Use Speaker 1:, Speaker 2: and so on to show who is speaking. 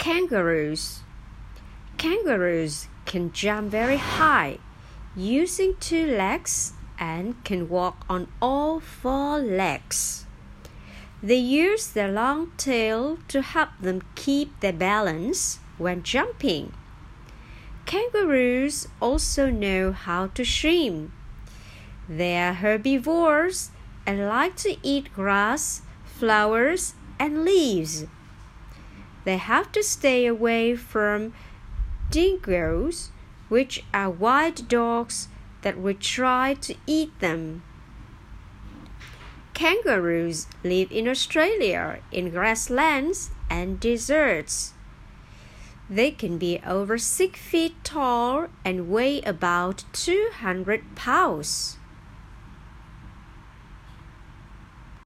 Speaker 1: Kangaroos. Kangaroos can jump very high using two legs and can walk on all four legs. They use their long tail to help them keep their balance when jumping. Kangaroos also know how to swim. They are herbivores and like to eat grass, flowers, and leaves. They have to stay away from dingoes, which are wild dogs that would try to eat them. Kangaroos live in Australia in grasslands and deserts. They can be over six feet tall and weigh about 200 pounds.